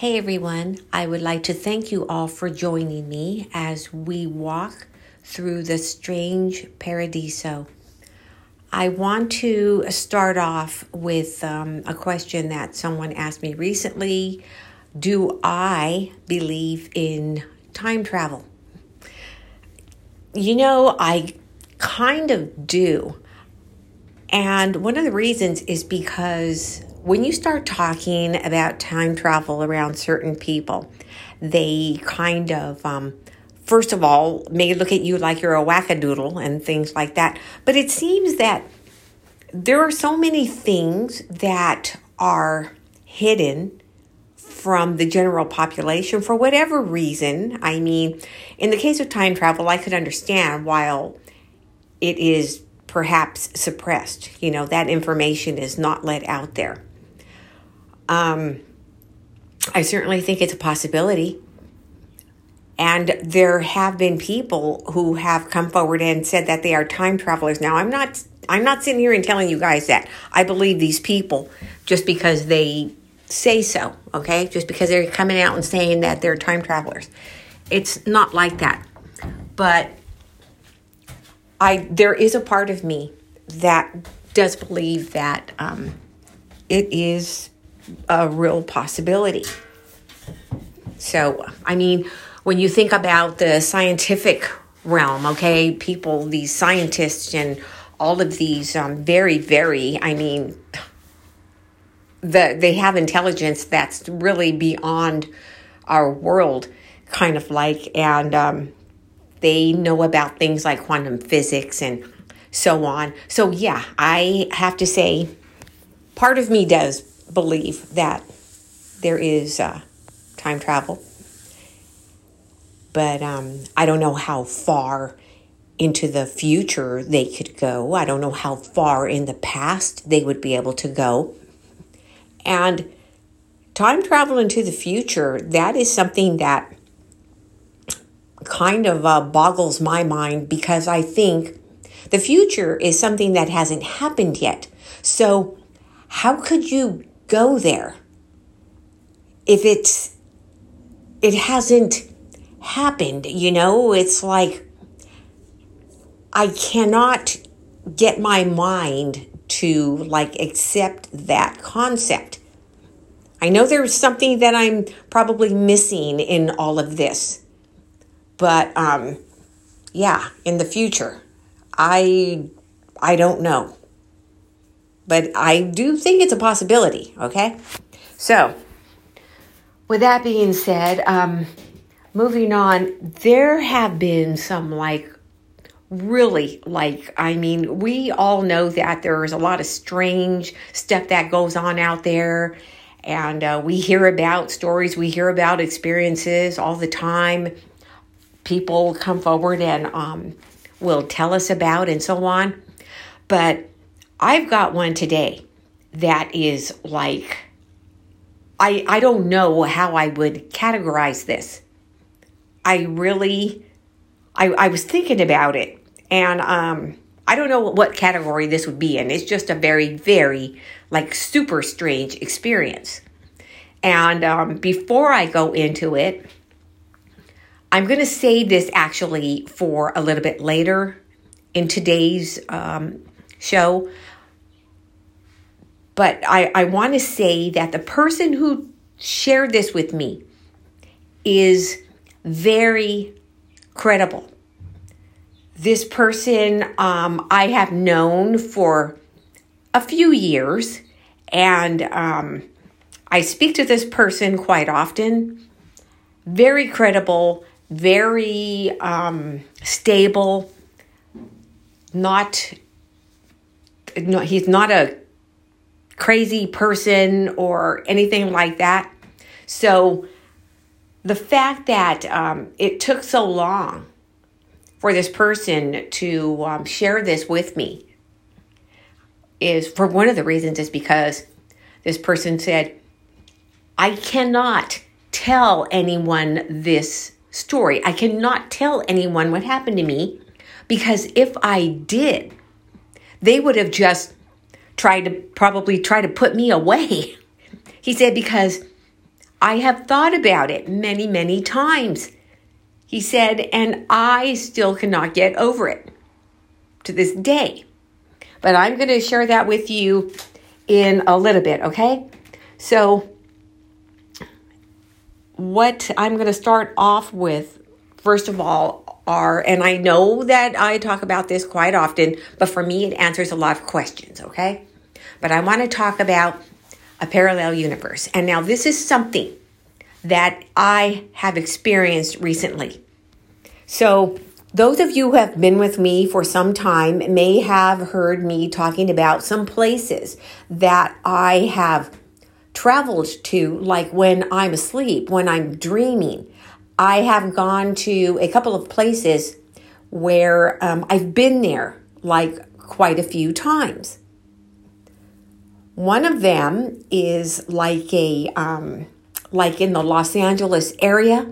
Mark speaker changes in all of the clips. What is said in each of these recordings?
Speaker 1: Hey everyone, I would like to thank you all for joining me as we walk through the strange paradiso. I want to start off with um, a question that someone asked me recently Do I believe in time travel? You know, I kind of do. And one of the reasons is because when you start talking about time travel around certain people, they kind of, um, first of all, may look at you like you're a wackadoodle and things like that. But it seems that there are so many things that are hidden from the general population for whatever reason. I mean, in the case of time travel, I could understand while it is perhaps suppressed, you know, that information is not let out there. Um, I certainly think it's a possibility. And there have been people who have come forward and said that they are time travelers. Now, I'm not I'm not sitting here and telling you guys that I believe these people just because they say so, okay? Just because they're coming out and saying that they're time travelers. It's not like that. But I there is a part of me that does believe that um, it is a real possibility. So, I mean, when you think about the scientific realm, okay, people, these scientists, and all of these um, very, very, I mean, the, they have intelligence that's really beyond our world, kind of like, and um, they know about things like quantum physics and so on. So, yeah, I have to say, part of me does believe that there is uh, time travel. But um, I don't know how far into the future they could go. I don't know how far in the past they would be able to go. And time travel into the future, that is something that kind of uh, boggles my mind because I think the future is something that hasn't happened yet. So, how could you go there. If it's it hasn't happened you know it's like i cannot get my mind to like accept that concept. I know there's something that i'm probably missing in all of this but um yeah in the future i i don't know but I do think it's a possibility, okay? So, with that being said, um, moving on, there have been some like really like i mean we all know that there's a lot of strange stuff that goes on out there. And uh, we hear about stories we hear about experiences all the time. People come forward and um, will tell us about and so on. But I've got one today that is like, I, I don't know how I would categorize this. I really, I, I was thinking about it and um, I don't know what category this would be in. It's just a very, very like super strange experience. And um, before I go into it, I'm going to save this actually for a little bit later in today's um, show. But I, I want to say that the person who shared this with me is very credible. This person um, I have known for a few years, and um, I speak to this person quite often. Very credible, very um, stable, not, no, he's not a crazy person or anything like that. So the fact that um, it took so long for this person to um, share this with me is for one of the reasons is because this person said, I cannot tell anyone this story. I cannot tell anyone what happened to me because if I did, they would have just tried to probably try to put me away. He said, because I have thought about it many, many times. He said, and I still cannot get over it to this day. But I'm going to share that with you in a little bit, okay? So, what I'm going to start off with, first of all, are, and I know that I talk about this quite often, but for me, it answers a lot of questions, okay? But I want to talk about a parallel universe. And now, this is something that I have experienced recently. So, those of you who have been with me for some time may have heard me talking about some places that I have traveled to, like when I'm asleep, when I'm dreaming. I have gone to a couple of places where um, I've been there like quite a few times. One of them is like a um, like in the Los Angeles area,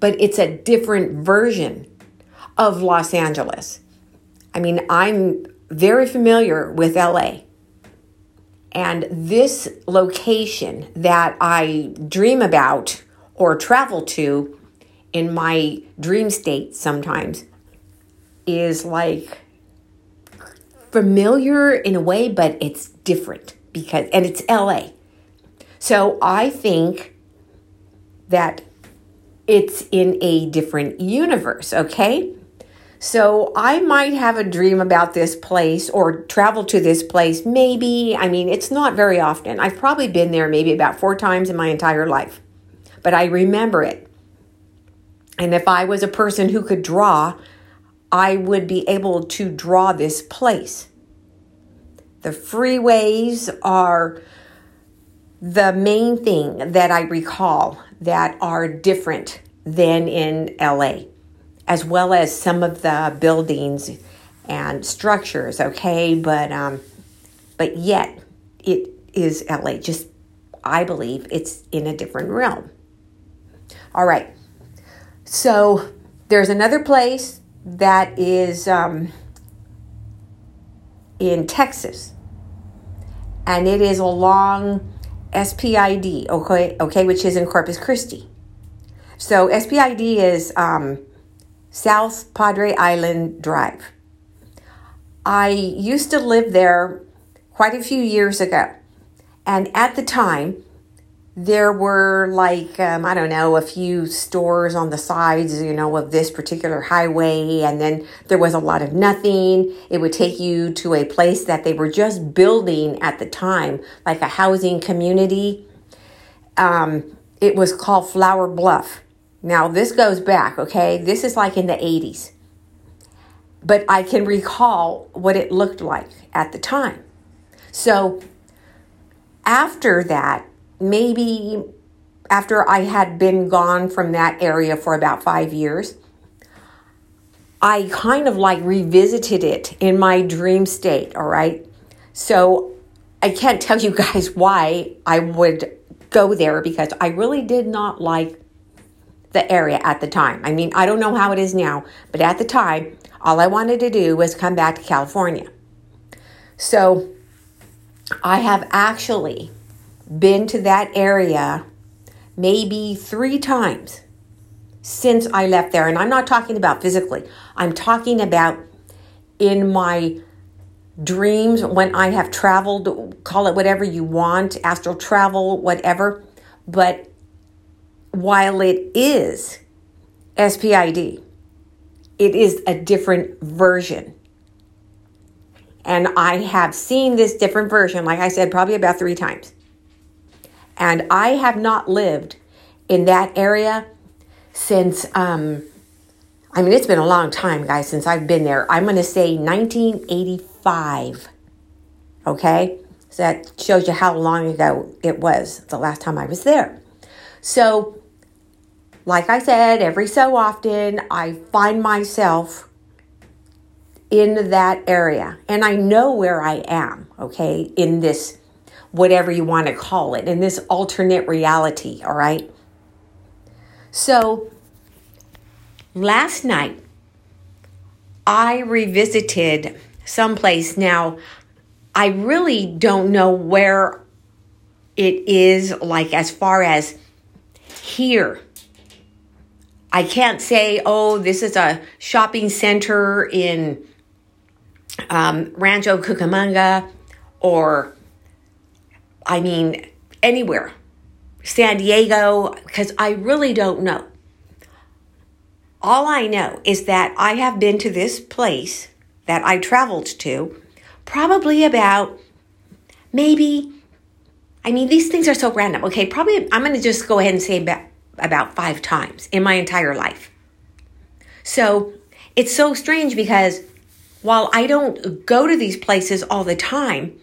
Speaker 1: but it's a different version of Los Angeles. I mean, I'm very familiar with LA. And this location that I dream about or travel to in my dream state sometimes is like familiar in a way, but it's different because, and it's LA. So I think that it's in a different universe, okay? So I might have a dream about this place or travel to this place. Maybe, I mean, it's not very often. I've probably been there maybe about four times in my entire life, but I remember it. And if I was a person who could draw, I would be able to draw this place. The freeways are the main thing that I recall that are different than in LA as well as some of the buildings and structures. Okay, but um, but yet it is LA. Just I believe it's in a different realm. All right, so there's another place that is um, in Texas, and it is along SPID. Okay, okay, which is in Corpus Christi. So SPID is um, South Padre Island Drive. I used to live there quite a few years ago. And at the time, there were like, um, I don't know, a few stores on the sides, you know, of this particular highway. And then there was a lot of nothing. It would take you to a place that they were just building at the time, like a housing community. Um, it was called Flour Bluff. Now, this goes back, okay? This is like in the 80s. But I can recall what it looked like at the time. So, after that, maybe after I had been gone from that area for about five years, I kind of like revisited it in my dream state, all right? So, I can't tell you guys why I would go there because I really did not like the area at the time. I mean, I don't know how it is now, but at the time, all I wanted to do was come back to California. So I have actually been to that area maybe three times since I left there. And I'm not talking about physically, I'm talking about in my dreams when I have traveled, call it whatever you want, astral travel, whatever. But while it is SPID, it is a different version. And I have seen this different version, like I said, probably about three times. And I have not lived in that area since, um, I mean, it's been a long time, guys, since I've been there. I'm going to say 1985. Okay? So that shows you how long ago it was the last time I was there. So, like I said, every so often I find myself in that area and I know where I am, okay, in this, whatever you want to call it, in this alternate reality, all right? So, last night I revisited someplace. Now, I really don't know where it is like as far as here. I can't say, oh, this is a shopping center in um, Rancho Cucamonga or, I mean, anywhere, San Diego, because I really don't know. All I know is that I have been to this place that I traveled to probably about maybe, I mean, these things are so random. Okay, probably I'm going to just go ahead and say about, about five times in my entire life. So it's so strange because while I don't go to these places all the time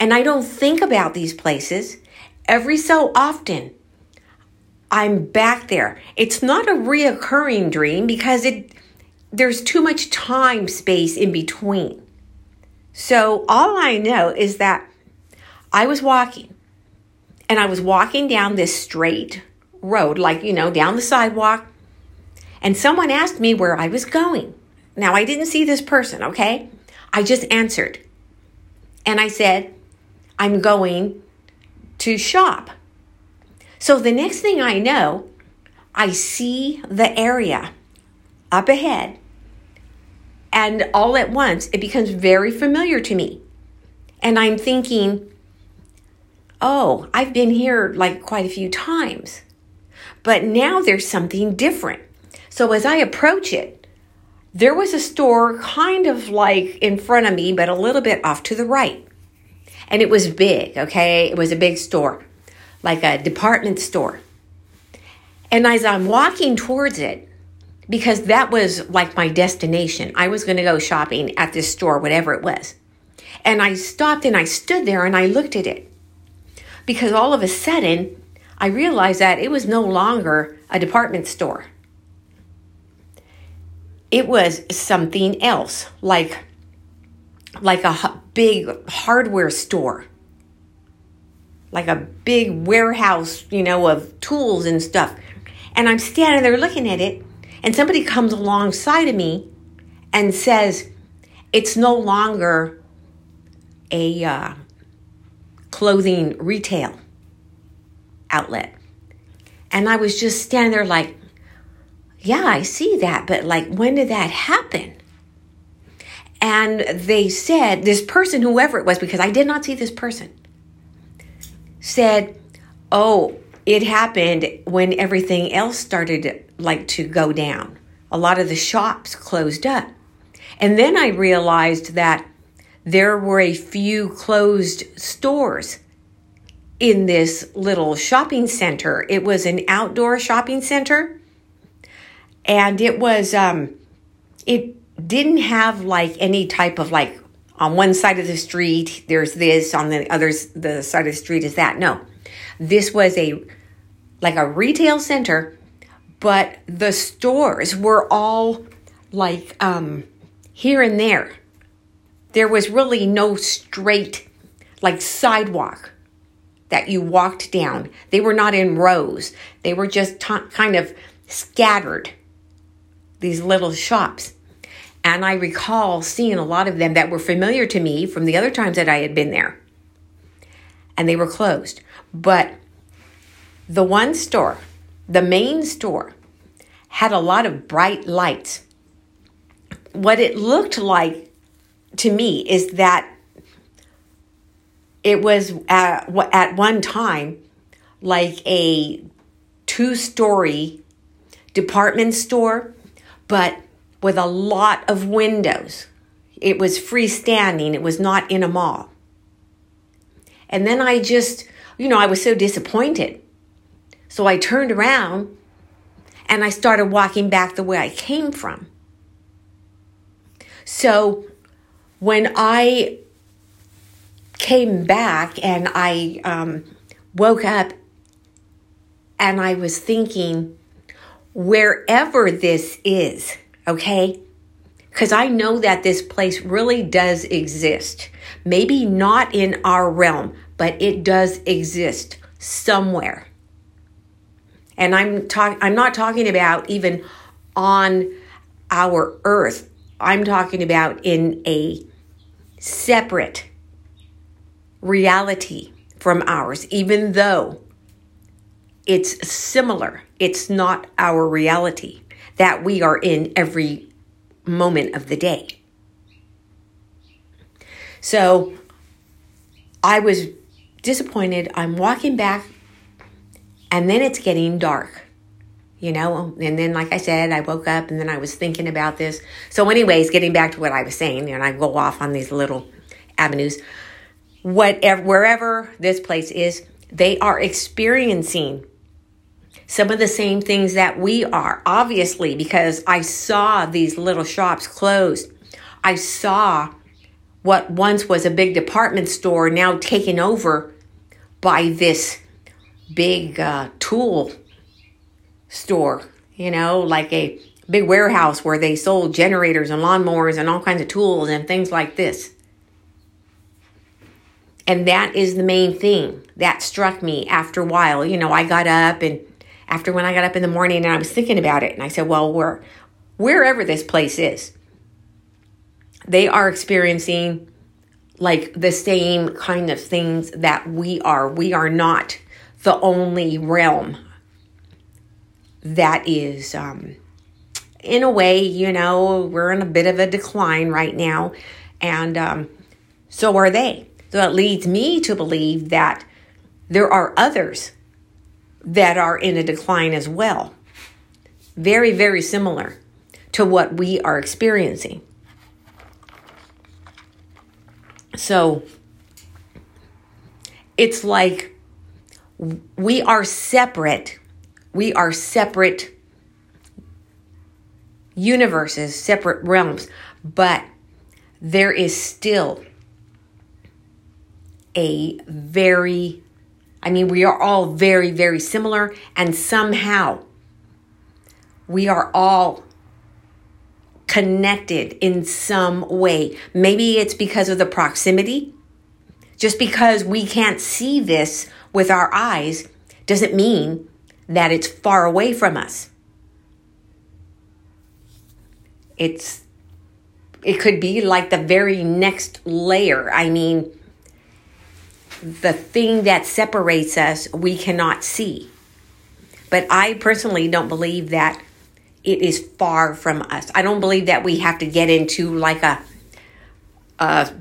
Speaker 1: and I don't think about these places, every so often I'm back there. It's not a reoccurring dream because it there's too much time space in between. So all I know is that I was walking and I was walking down this straight road, like, you know, down the sidewalk, and someone asked me where I was going. Now, I didn't see this person, okay? I just answered. And I said, I'm going to shop. So the next thing I know, I see the area up ahead. And all at once, it becomes very familiar to me. And I'm thinking, oh, I've been here like quite a few times. But now there's something different. So as I approach it, there was a store kind of like in front of me, but a little bit off to the right. And it was big, okay? It was a big store, like a department store. And as I'm walking towards it, because that was like my destination, I was going to go shopping at this store, whatever it was. And I stopped and I stood there and I looked at it. Because all of a sudden, I realized that it was no longer a department store it was something else, like like a big hardware store, like a big warehouse, you know, of tools and stuff. And I'm standing there looking at it, and somebody comes alongside of me and says, "It's no longer a uh, clothing retail outlet." And I was just standing there like, yeah, I see that, but like, when did that happen? And they said, this person, whoever it was, because I did not see this person, said, oh, it happened when everything else started like to go down. A lot of the shops closed up. And then I realized that there were a few closed stores in this little shopping center. It was an outdoor shopping center and it was um it didn't have like any type of like on one side of the street there's this on the other the side of the street is that. No. This was a like a retail center but the stores were all like um here and there. There was really no straight like sidewalk that you walked down. They were not in rows. They were just t- kind of scattered these little shops. And I recall seeing a lot of them that were familiar to me from the other times that I had been there. And they were closed. But the one store, the main store, had a lot of bright lights. What it looked like to me is that it was at, at one time like a two story department store but with a lot of windows. It was freestanding, it was not in a mall. And then I just, you know, I was so disappointed. So I turned around and I started walking back the way I came from. So when I came back and I um, woke up and I was thinking, wherever this is, okay? Because I know that this place really does exist. Maybe not in our realm, but it does exist somewhere. And I'm talking I'm not talking about even on our earth. I'm talking about in a separate reality from ours, even though it's similar. It's not our reality that we are in every moment of the day. So I was disappointed. I'm walking back, and then it's getting dark, you know. And then, like I said, I woke up and then I was thinking about this. So, anyways, getting back to what I was saying, and I go off on these little avenues. Whatever, wherever this place is, they are experiencing some of the same things that we are, obviously, because I saw these little shops closed. I saw what once was a big department store now taken over by this big uh, tool store, you know, like a big warehouse where they sold generators and lawnmowers and all kinds of tools and things like this. And that is the main thing that struck me after a while. You know, I got up and after when I got up in the morning and I was thinking about it and I said, well, where, wherever this place is, they are experiencing like the same kind of things that we are. We are not the only realm that is, um, in a way, you know, we're in a bit of a decline right now. And um, so are they. So it leads me to believe that there are others that are in a decline as well. Very, very similar to what we are experiencing. So it's like we are separate. We are separate universes, separate realms, but there is still a very, I mean, we are all very, very similar, and somehow we are all connected in some way. Maybe it's because of the proximity. Just because we can't see this with our eyes doesn't mean that it's far away from us. It's it could be like the very next layer. I mean, the thing that separates us we cannot see. But I personally don't believe that it is far from us. I don't believe that we have to get into like a a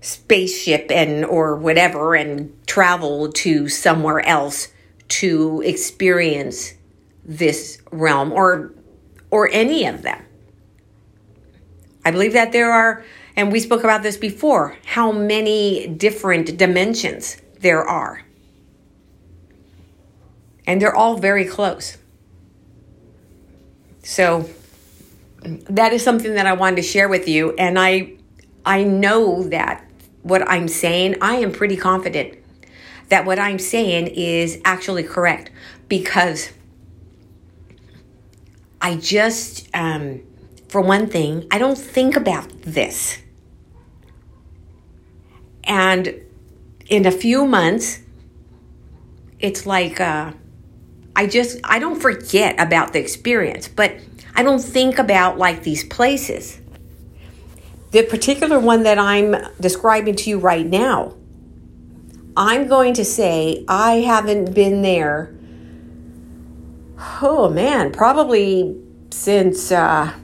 Speaker 1: spaceship and or whatever and travel to somewhere else to experience this realm or or any of them. I believe that there are and we spoke about this before, how many different dimensions there are. And they're all very close. So that is something that I wanted to share with you and I I know that what I'm saying, I am pretty confident that what I'm saying is actually correct because I just um for one thing, I don't think about this. And in a few months, it's like uh, I just I don't forget about the experience, but I don't think about like these places. The particular one that I'm describing to you right now, I'm going to say I haven't been there. Oh man, probably since uh,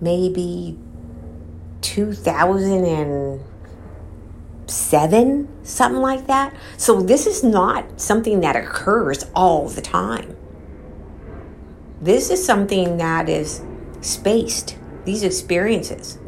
Speaker 1: maybe 2007, something like that. So this is not something that occurs all the time. This is something that is spaced, these experiences.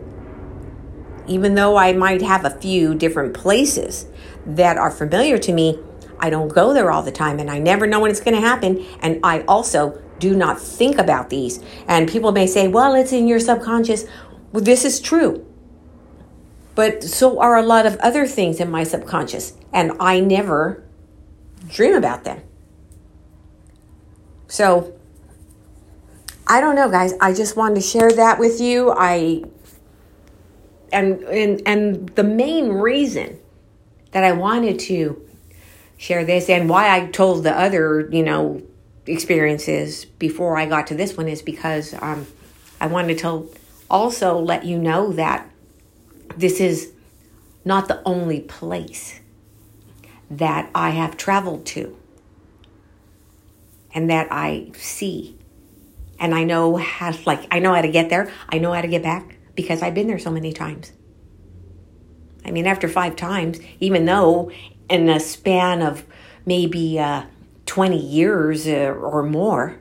Speaker 1: Even though I might have a few different places that are familiar to me, I don't go there all the time and I never know when it's going to happen. And I also do not think about these. And people may say, well, it's in your subconscious. Well, this is true but so are a lot of other things in my subconscious, and I never dream about them. So, I don't know, guys. I just wanted to share that with you. I and and and the main reason that I wanted to share this and why I told the other, you know, experiences before I got to this one is because um, I wanted to also let you know that this is not the only place that I have traveled to and that I see. And I know how like I know how to get there. I know how to get back because I've been there so many times. I mean, after five times, even though in a span of maybe uh, 20 years uh, or more,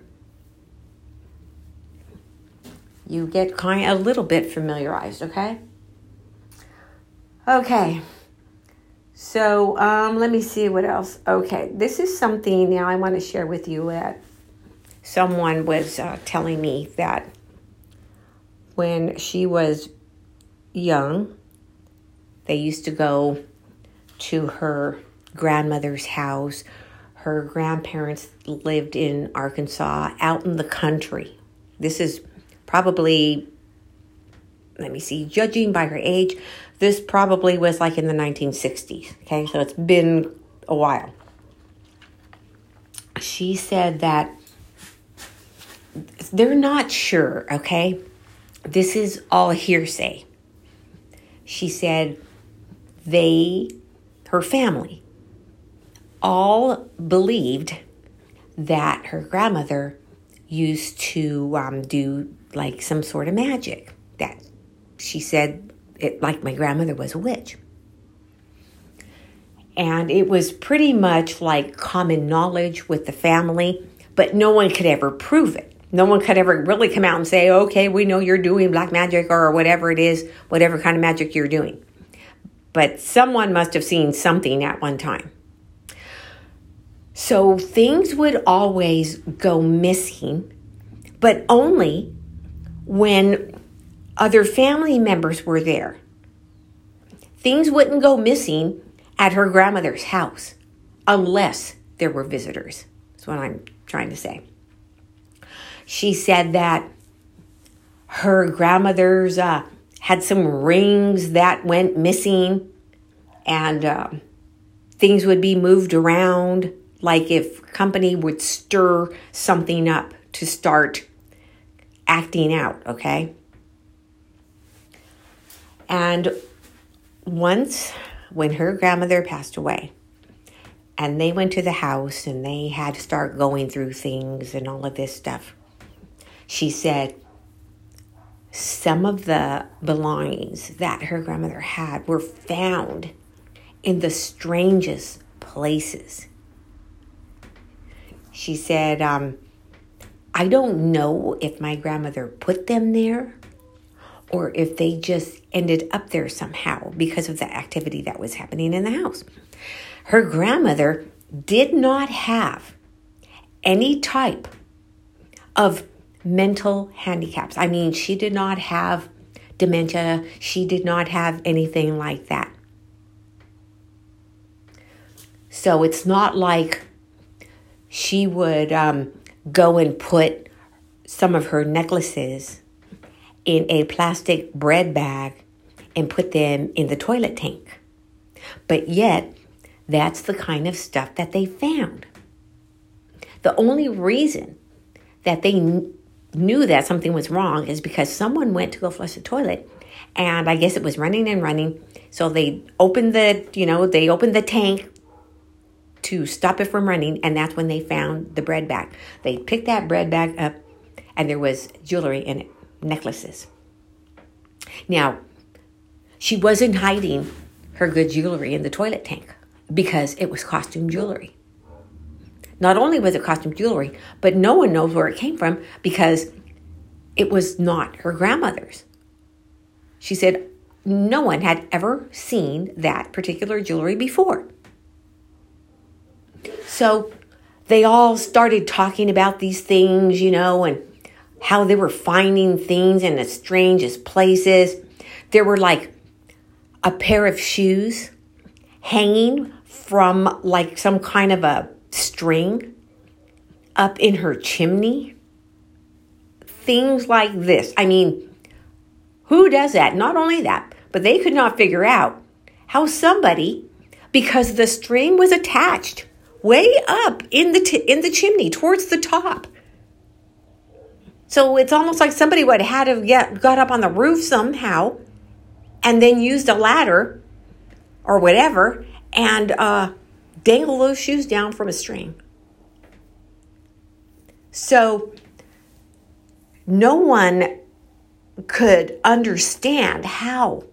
Speaker 1: you get kind of a little bit familiarized, okay? Okay. So um, let me see what else. Okay, this is something now I want to share with you that someone was uh, telling me that when she was young, they used to go to her grandmother's house. Her grandparents lived in Arkansas, out in the country. This is probably, let me see, judging by her age, this probably was like in the 1960s. Okay, so it's been a while. She said that they're not sure, okay? This is all hearsay. She said they, her family, all believed that her grandmother used to um, do like some sort of magic. That she said it like my grandmother was a witch. And it was pretty much like common knowledge with the family, but no one could ever prove it. No one could ever really come out and say, okay, we know you're doing black magic or whatever it is, whatever kind of magic you're doing but someone must have seen something at one time. So things would always go missing, but only when other family members were there. Things wouldn't go missing at her grandmother's house unless there were visitors. That's what I'm trying to say. She said that her grandmother's uh, had some rings that went missing, and uh, things would be moved around. Like if company would stir something up to start acting out, okay? And once when her grandmother passed away, and they went to the house and they had to start going through things and all of this stuff, she said, some of the belongings that her grandmother had were found in the strangest places. She said, um, I don't know if my grandmother put them there or if they just ended up there somehow because of the activity that was happening in the house. Her grandmother did not have any type of mental handicaps. I mean, she did not have dementia, she did not have anything like that. So it's not like she would um, go and put some of her necklaces in a plastic bread bag and put them in the toilet tank. But yet, that's the kind of stuff that they found. The only reason that they knew that something was wrong is because someone went to go flush the toilet and I guess it was running and running. So they opened the, you know, they opened the tank to stop it from running and that's when they found the bread bag. They picked that bread bag up and there was jewelry in it, necklaces. Now, she wasn't hiding her good jewelry in the toilet tank because it was costume jewelry. Not only was it costume jewelry, but no one knows where it came from because it was not her grandmother's. She said no one had ever seen that particular jewelry before. So they all started talking about these things, you know, and how they were finding things in the strangest places. There were like a pair of shoes hanging from like some kind of a string up in her chimney. Things like this. I mean, who does that? Not only that, but they could not figure out how somebody, because the string was attached way up in the t- in the chimney towards the top. So it's almost like somebody would have had to get got up on the roof somehow and then used a ladder or whatever and uh, dangle those shoes down from a string. So no one could understand how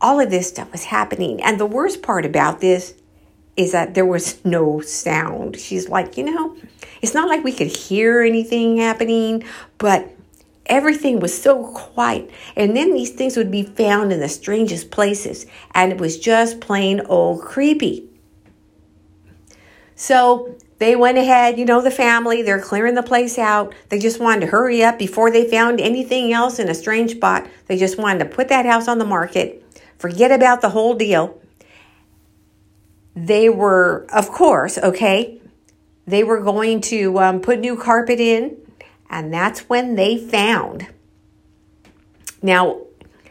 Speaker 1: all of this stuff was happening. And the worst part about this is that there was no sound. She's like, you know, it's not like we could hear anything happening, but everything was so quiet. And then these things would be found in the strangest places, and it was just plain old creepy. So they went ahead, you know, the family, they're clearing the place out. They just wanted to hurry up before they found anything else in a strange spot. They just wanted to put that house on the market, forget about the whole deal. They were, of course, okay, they were going to um, put new carpet in, and that's when they found. Now,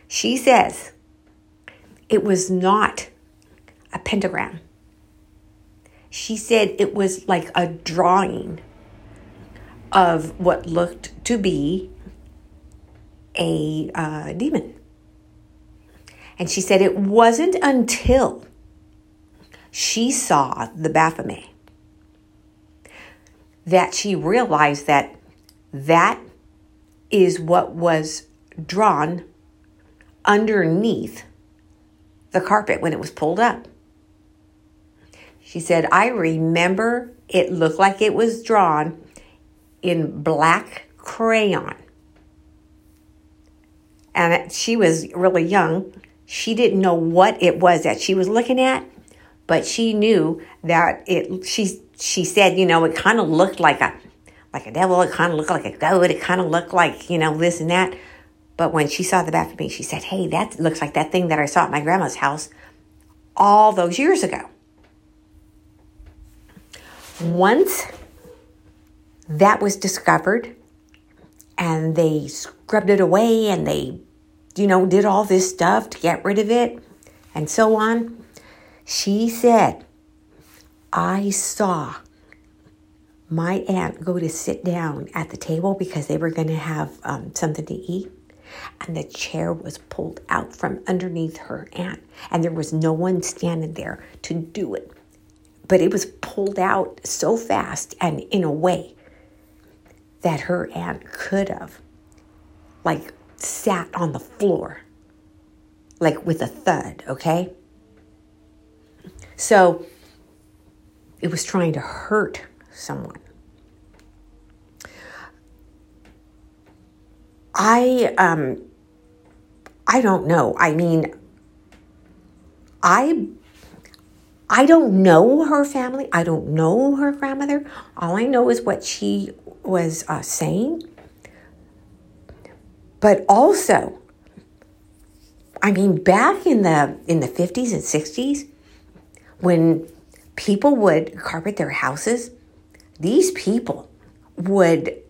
Speaker 1: she says it was not a pentagram she said it was like a drawing of what looked to be a uh, demon. And she said it wasn't until she saw the Baphomet that she realized that that is what was drawn underneath the carpet when it was pulled up. She said, I remember it looked like it was drawn in black crayon. And she was really young. She didn't know what it was that she was looking at, but she knew that it she she said, you know, it kind of looked like a like a devil, it kind of looked like a goat, it kind of looked like, you know, this and that. But when she saw the Baphomet, she said, Hey, that looks like that thing that I saw at my grandma's house all those years ago. Once that was discovered and they scrubbed it away and they, you know, did all this stuff to get rid of it and so on, she said, I saw my aunt go to sit down at the table because they were going to have um, something to eat. And the chair was pulled out from underneath her aunt, and there was no one standing there to do it but it was pulled out so fast and in a way that her aunt could have like sat on the floor like with a thud okay? So it was trying to hurt someone. I um i don't know. I mean i I don't know her family. I don't know her grandmother. All I know is what she was uh, saying. But also, I mean, back in the in the fifties and sixties, when people would carpet their houses, these people would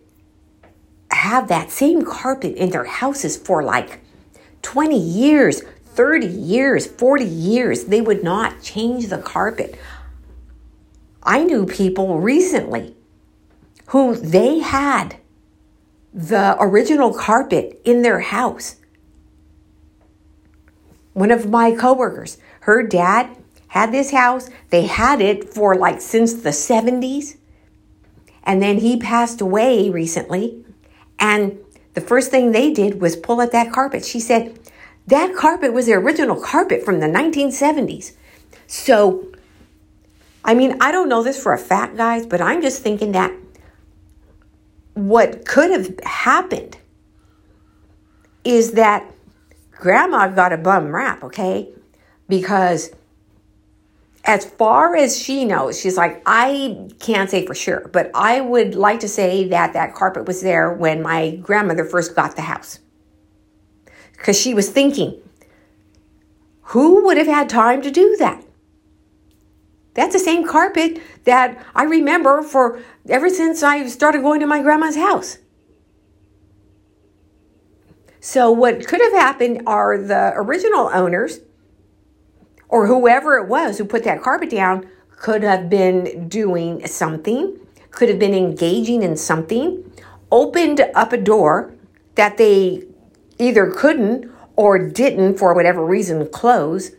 Speaker 1: have that same carpet in their houses for like 20 years, 30 years, 40 years, they would not change the carpet. I knew people recently who they had the original carpet in their house. One of my coworkers, her dad had this house. They had it for like since the 70s. And then he passed away recently. And the first thing they did was pull at that carpet. She said, that carpet was the original carpet from the 1970s. So, I mean, I don't know this for a fact, guys, but I'm just thinking that what could have happened is that grandma got a bum rap, okay? Because as far as she knows, she's like, I can't say for sure, but I would like to say that that carpet was there when my grandmother first got the house because she was thinking, who would have had time to do that? That's the same carpet that I remember for ever since I started going to my grandma's house. So, what could have happened are the original owners or whoever it was who put that carpet down could have been doing something, could have been engaging in something, opened up a door that they either couldn't or didn't, for whatever reason, close.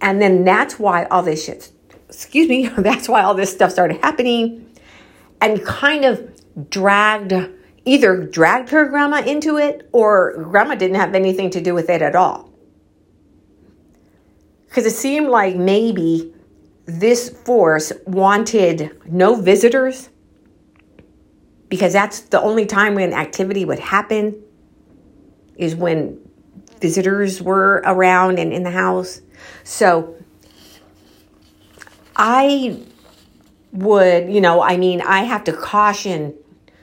Speaker 1: And then that's why all this shit, excuse me, that's why all this stuff started happening and kind of dragged, either dragged her grandma into it or grandma didn't have anything to do with it at all. Because it seemed like maybe this force wanted no visitors because that's the only time when activity would happen is when visitors were around and in the house. So I would, you know, I mean, I have to caution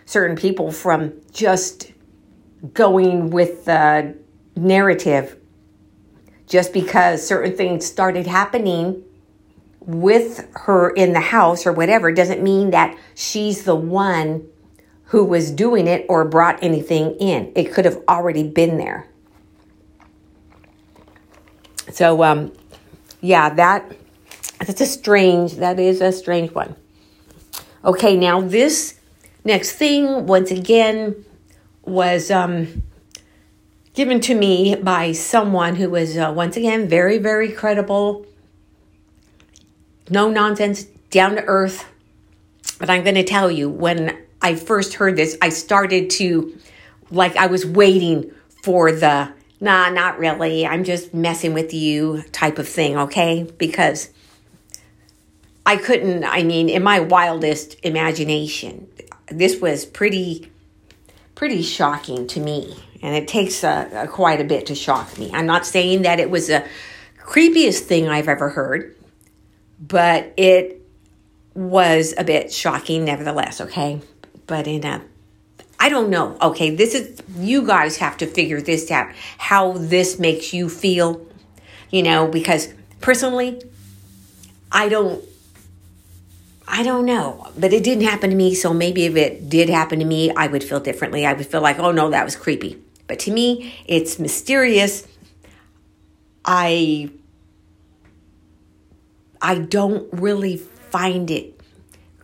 Speaker 1: certain people from just going with the narrative just because certain things started happening with her in the house or whatever doesn't mean that she's the one who was doing it or brought anything in. It could have already been there. So, um, yeah, that that's a strange. That is a strange one. Okay, now this next thing, once again, was um, given to me by someone who was uh, once again very, very credible, no nonsense, down to earth. But I'm going to tell you, when I first heard this, I started to, like, I was waiting for the, nah, not really, I'm just messing with you type of thing, okay? Because I couldn't, I mean, in my wildest imagination, this was pretty, pretty shocking to me. And it takes a, a, quite a bit to shock me. I'm not saying that it was the creepiest thing I've ever heard, but it was a bit shocking nevertheless, okay? But in a I don't know. Okay, this is you guys have to figure this out. How this makes you feel, you know, because personally I don't I don't know, but it didn't happen to me, so maybe if it did happen to me, I would feel differently. I would feel like, "Oh no, that was creepy." But to me, it's mysterious. I I don't really find it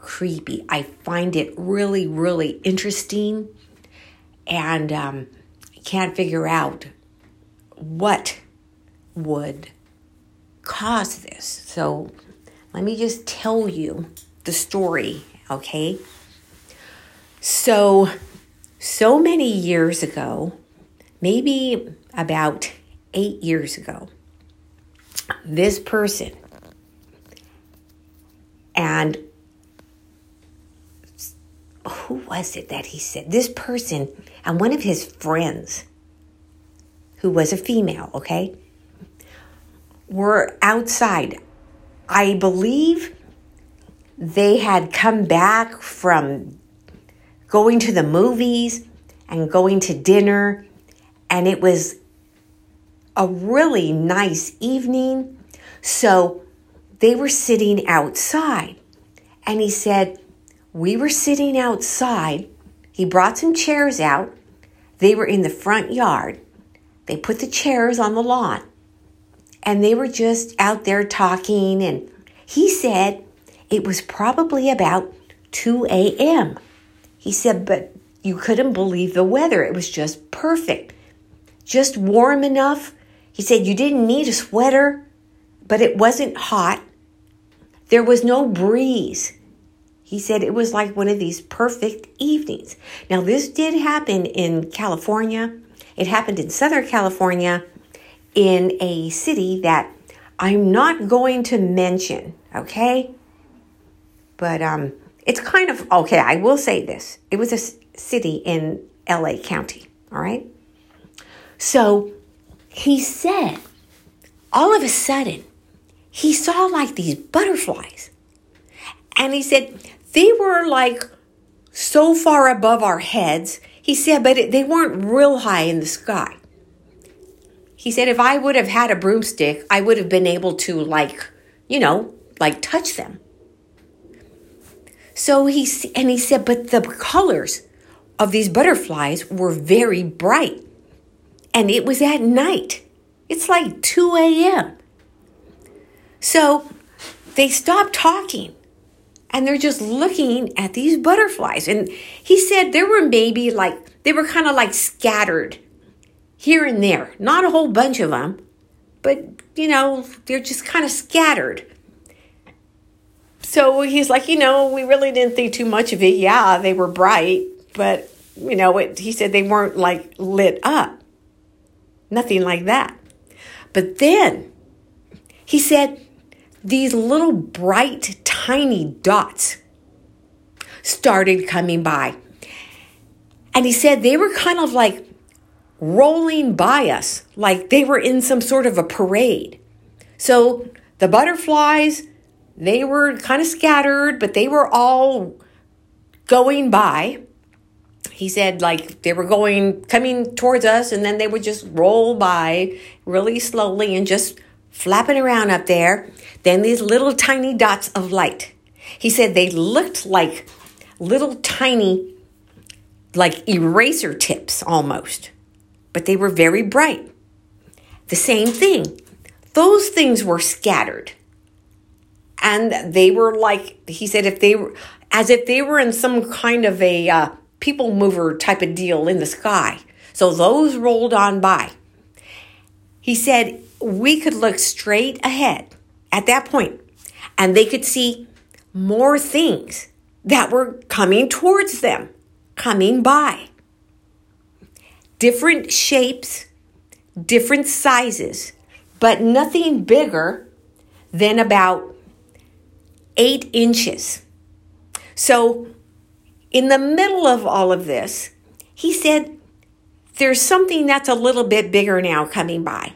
Speaker 1: creepy. I find it really, really interesting, and um, can't figure out what would cause this. So let me just tell you the story, okay? So, so many years ago, maybe about eight years ago, this person and who was it that he said? This person and one of his friends, who was a female, okay, were outside. I believe they had come back from going to the movies and going to dinner, and it was a really nice evening. So they were sitting outside, and he said, we were sitting outside. He brought some chairs out. They were in the front yard. They put the chairs on the lawn. And they were just out there talking. And he said it was probably about 2 a.m. He said, but you couldn't believe the weather. It was just perfect. Just warm enough. He said you didn't need a sweater, but it wasn't hot. There was no breeze. He said it was like one of these perfect evenings. Now, this did happen in California. It happened in Southern California in a city that I'm not going to mention, okay? But um, it's kind of okay. I will say this it was a city in LA County, all right? So he said, all of a sudden, he saw like these butterflies. And he said, they were like so far above our heads. He said, but they weren't real high in the sky. He said, if I would have had a broomstick, I would have been able to, like, you know, like touch them. So he, and he said, but the colors of these butterflies were very bright. And it was at night. It's like 2 a.m. So they stopped talking and they're just looking at these butterflies. And he said there were maybe like, they were kind of like scattered here and there, not a whole bunch of them, but you know, they're just kind of scattered. So he's like, you know, we really didn't think too much of it. Yeah, they were bright, but you know, it, he said they weren't like lit up. Nothing like that. But then he said these little bright, tiny dots started coming by. And he said they were kind of like rolling by us, like they were in some sort of a parade. So the butterflies, they were kind of scattered, but they were all going by. He said, like they were going, coming towards us, and then they would just roll by really slowly and just flapping around up there. Then these little tiny dots of light. He said they looked like little tiny, like eraser tips almost, but they were very bright. The same thing. Those things were scattered. And they were like, he said, if they were, as if they were in some kind of a uh, people mover type of deal in the sky. So those rolled on by. He said, we could look straight ahead at that point and they could see more things that were coming towards them, coming by. Different shapes, different sizes, but nothing bigger than about eight inches. So, in the middle of all of this, he said, There's something that's a little bit bigger now coming by.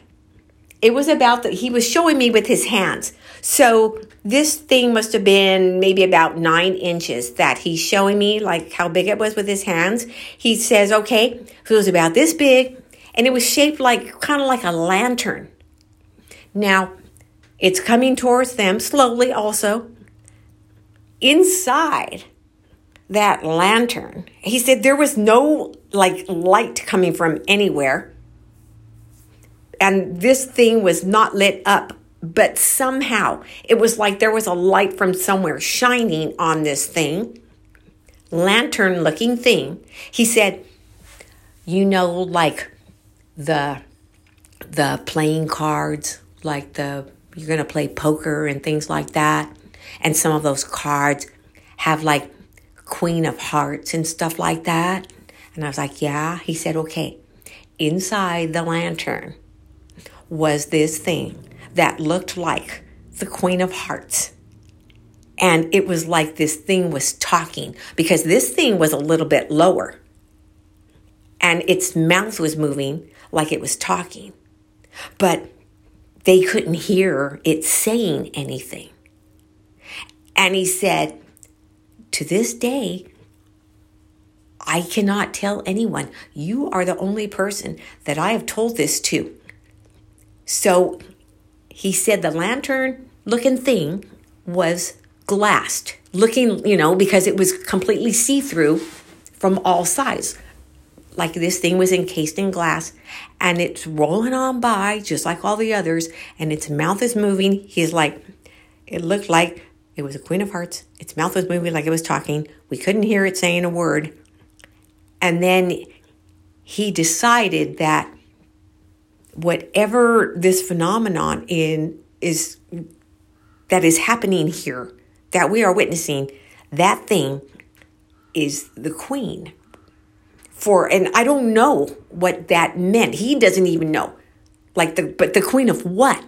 Speaker 1: It was about that he was showing me with his hands. So this thing must have been maybe about nine inches that he's showing me, like how big it was with his hands. He says, okay, so it was about this big, and it was shaped like kind of like a lantern. Now, it's coming towards them slowly also. Inside that lantern, he said there was no like light coming from anywhere and this thing was not lit up, but somehow it was like there was a light from somewhere shining on this thing, lantern looking thing. He said, You know, like the the playing cards, like the you're to play poker and things like that. And some of those cards have like Queen of Hearts and stuff like that. And I was like, Yeah. He said, Okay, inside the lantern was this thing that looked like the Queen of Hearts. And it was like this thing was talking because this thing was a little bit lower and its mouth was moving like it was talking. But they couldn't hear it saying anything. And he said, To this day, I cannot tell anyone. You are the only person that I have told this to. So he said the lantern looking thing was glassed, looking, you know, because it was completely see through from all sides. Like this thing was encased in glass and it's rolling on by just like all the others, and its mouth is moving. He's like, it looked like it was a Queen of Hearts. Its mouth was moving like it was talking. We couldn't hear it saying a word. And then he decided that whatever this phenomenon in is that is happening here that we are witnessing that thing is the queen. For and i don't know what that meant. He doesn't even know. Like the but the queen of what?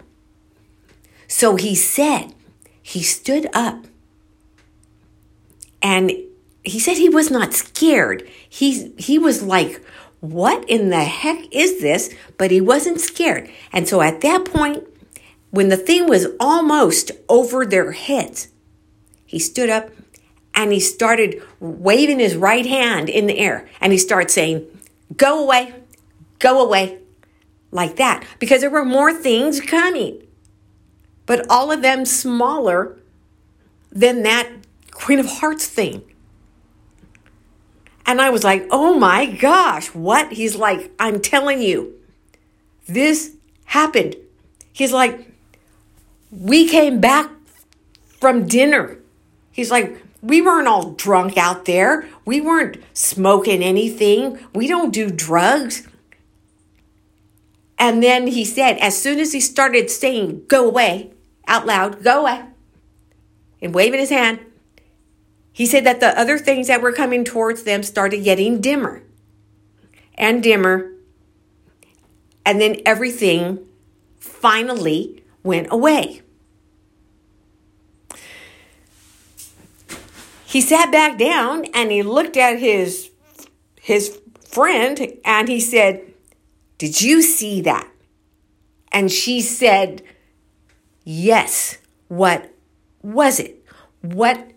Speaker 1: So he said he stood up and he said he was not scared. He he was like what in the heck is this? But he wasn't scared. And so at that point, when the thing was almost over their heads, he stood up and he started waving his right hand in the air and he started saying, Go away, go away, like that, because there were more things coming, but all of them smaller than that Queen of Hearts thing. And I was like, oh my gosh, what? He's like, I'm telling you, this happened. He's like, we came back from dinner. He's like, we weren't all drunk out there. We weren't smoking anything. We don't do drugs. And then he said, as soon as he started saying, go away, out loud, go away, and waving his hand, he said that the other things that were coming towards them started getting dimmer and dimmer. And then everything finally went away. He sat back down and he looked at his his friend and he said, "Did you see that?" And she said, "Yes. What was it? What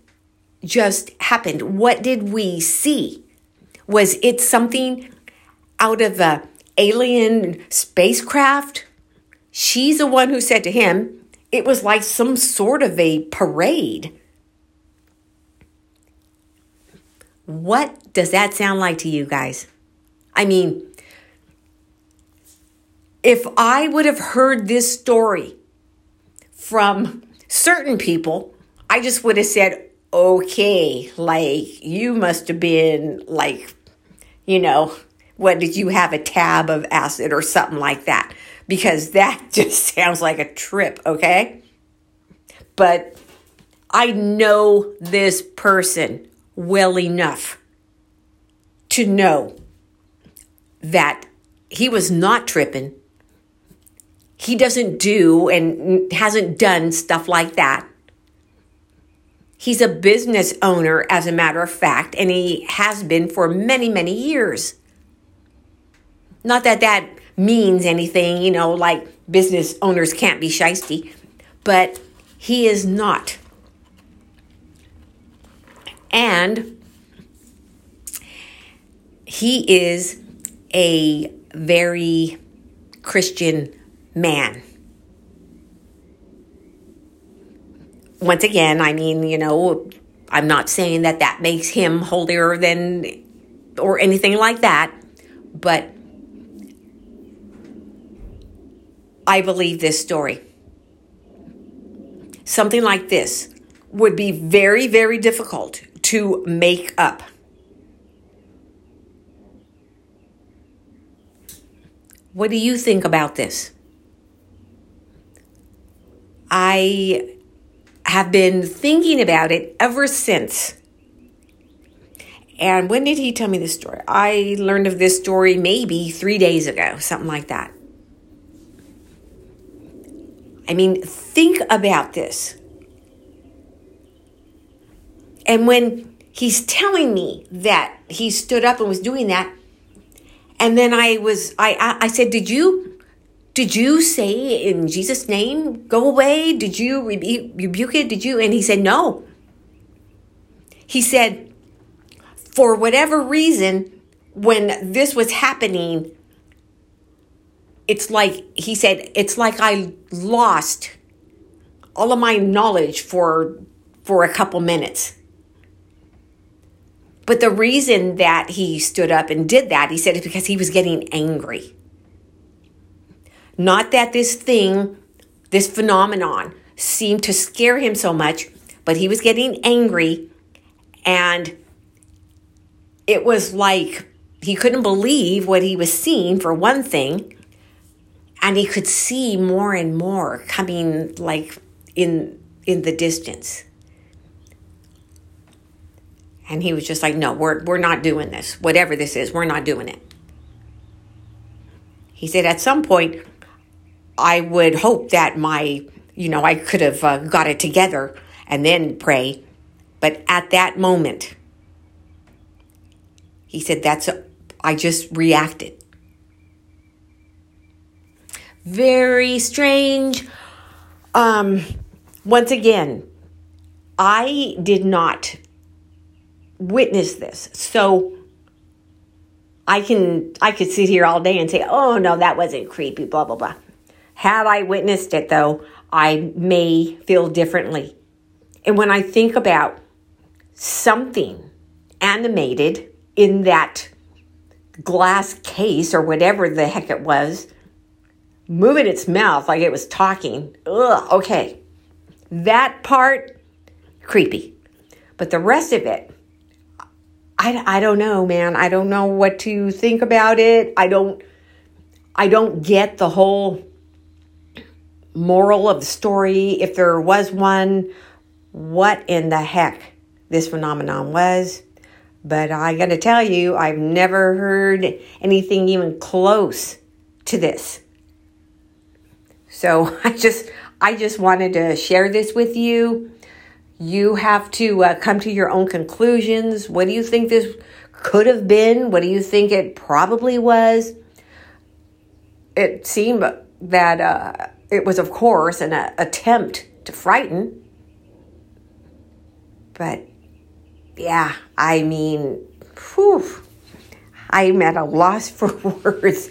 Speaker 1: just happened? What did we see? Was it something out of a alien spacecraft?" She's the one who said to him, "It was like some sort of a parade." What does that sound like to you guys? I mean, if I would have heard this story from certain people, I just would have said, okay, like you must have been like, you know, what did you have a tab of acid or something like that? Because that just sounds like a trip, okay? But I know this person well enough to know that he was not tripping. He doesn't do and hasn't done stuff like that. He's a business owner, as a matter of fact, and he has been for many, many years. Not that that means anything, you know, like business owners can't be shisty, but he is not. And he is a very Christian man. Once again, I mean, you know, I'm not saying that that makes him holier than or anything like that, but I believe this story. Something like this would be very, very difficult to make up. What do you think about this? I have been thinking about it ever since. And when did he tell me this story? I learned of this story maybe three days ago, something like that. I mean, think about this. And when he's telling me that he stood up and was doing that, and then I was, I, I, I said, did you, did you say in Jesus' name, go away? Did you rebuke it? Did you? And he said, no. He said, for whatever reason, when this was happening, it's like, he said, it's like I lost all of my knowledge for, for a couple minutes. But the reason that he stood up and did that, he said, is because he was getting angry. Not that this thing, this phenomenon, seemed to scare him so much, but he was getting angry and it was like he couldn't believe what he was seeing for one thing and he could see more and more coming like in in the distance and he was just like, no, we're, we're not doing this. Whatever this is, we're not doing it. He said, at some point, I would hope that my, you know, I could have uh, got it together and then pray. But at that moment, he said, that's, a, I just reacted. Very strange. Um, once again, I did not witness this. So I can I could sit here all day and say, "Oh no, that wasn't creepy," blah blah blah. Had I witnessed it though, I may feel differently. And when I think about something animated in that glass case or whatever the heck it was, moving its mouth like it was talking, ugh, okay. That part, creepy. But the rest of it, I, I don't know, man. I don't know what to think about it. I don't, I don't get the whole moral of the story. If there was one, what in the heck this phenomenon was. But I got to tell you, I've never heard anything even close to this. So I just I just wanted to share this with you. You have to uh, come to your own conclusions. What do you think this could have been? What do you think it probably was? It seemed that uh, it was, of course, an uh, attempt to frighten. But yeah, I mean, whew, I'm at a loss for words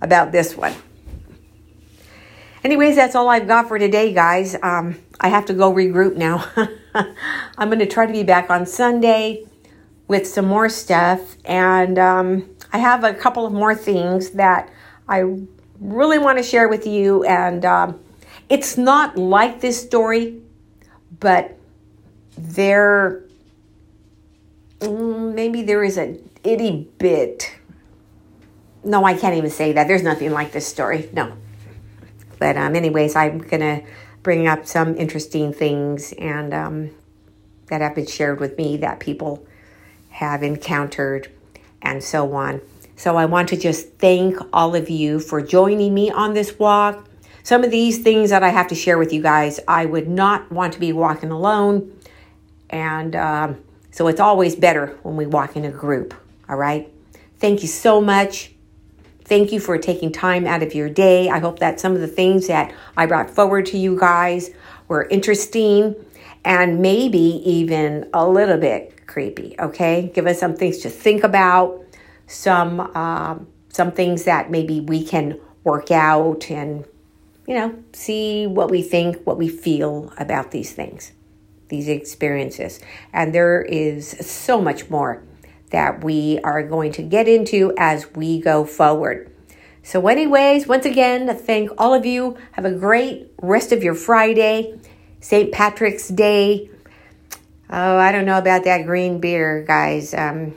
Speaker 1: about this one. Anyways, that's all I've got for today, guys. Um, I have to go regroup now. I'm going to try to be back on Sunday with some more stuff. And um, I have a couple of more things that I really want to share with you. And um, it's not like this story, but there, mm, maybe there is a itty bit. No, I can't even say that. There's nothing like this story. No. But, um, anyways, I'm going to bring up some interesting things and um, that have been shared with me that people have encountered and so on. So I want to just thank all of you for joining me on this walk. Some of these things that I have to share with you guys, I would not want to be walking alone. And um, so it's always better when we walk in a group. All right. Thank you so much. Thank you for taking time out of your day. I hope that some of the things that I brought forward to you guys were interesting and maybe even a little bit creepy. Okay, give us some things to think about, some um, some things that maybe we can work out and you know see what we think, what we feel about these things, these experiences. And there is so much more that we are going to get into as we go forward. So, anyways, once again, thank all of you. Have a great rest of your Friday, St. Patrick's Day. Oh, I don't know about that green beer, guys. Um,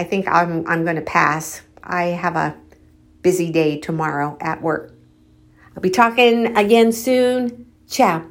Speaker 1: I think I'm I'm going to pass. I have a busy day tomorrow at work. I'll be talking again soon. Ciao.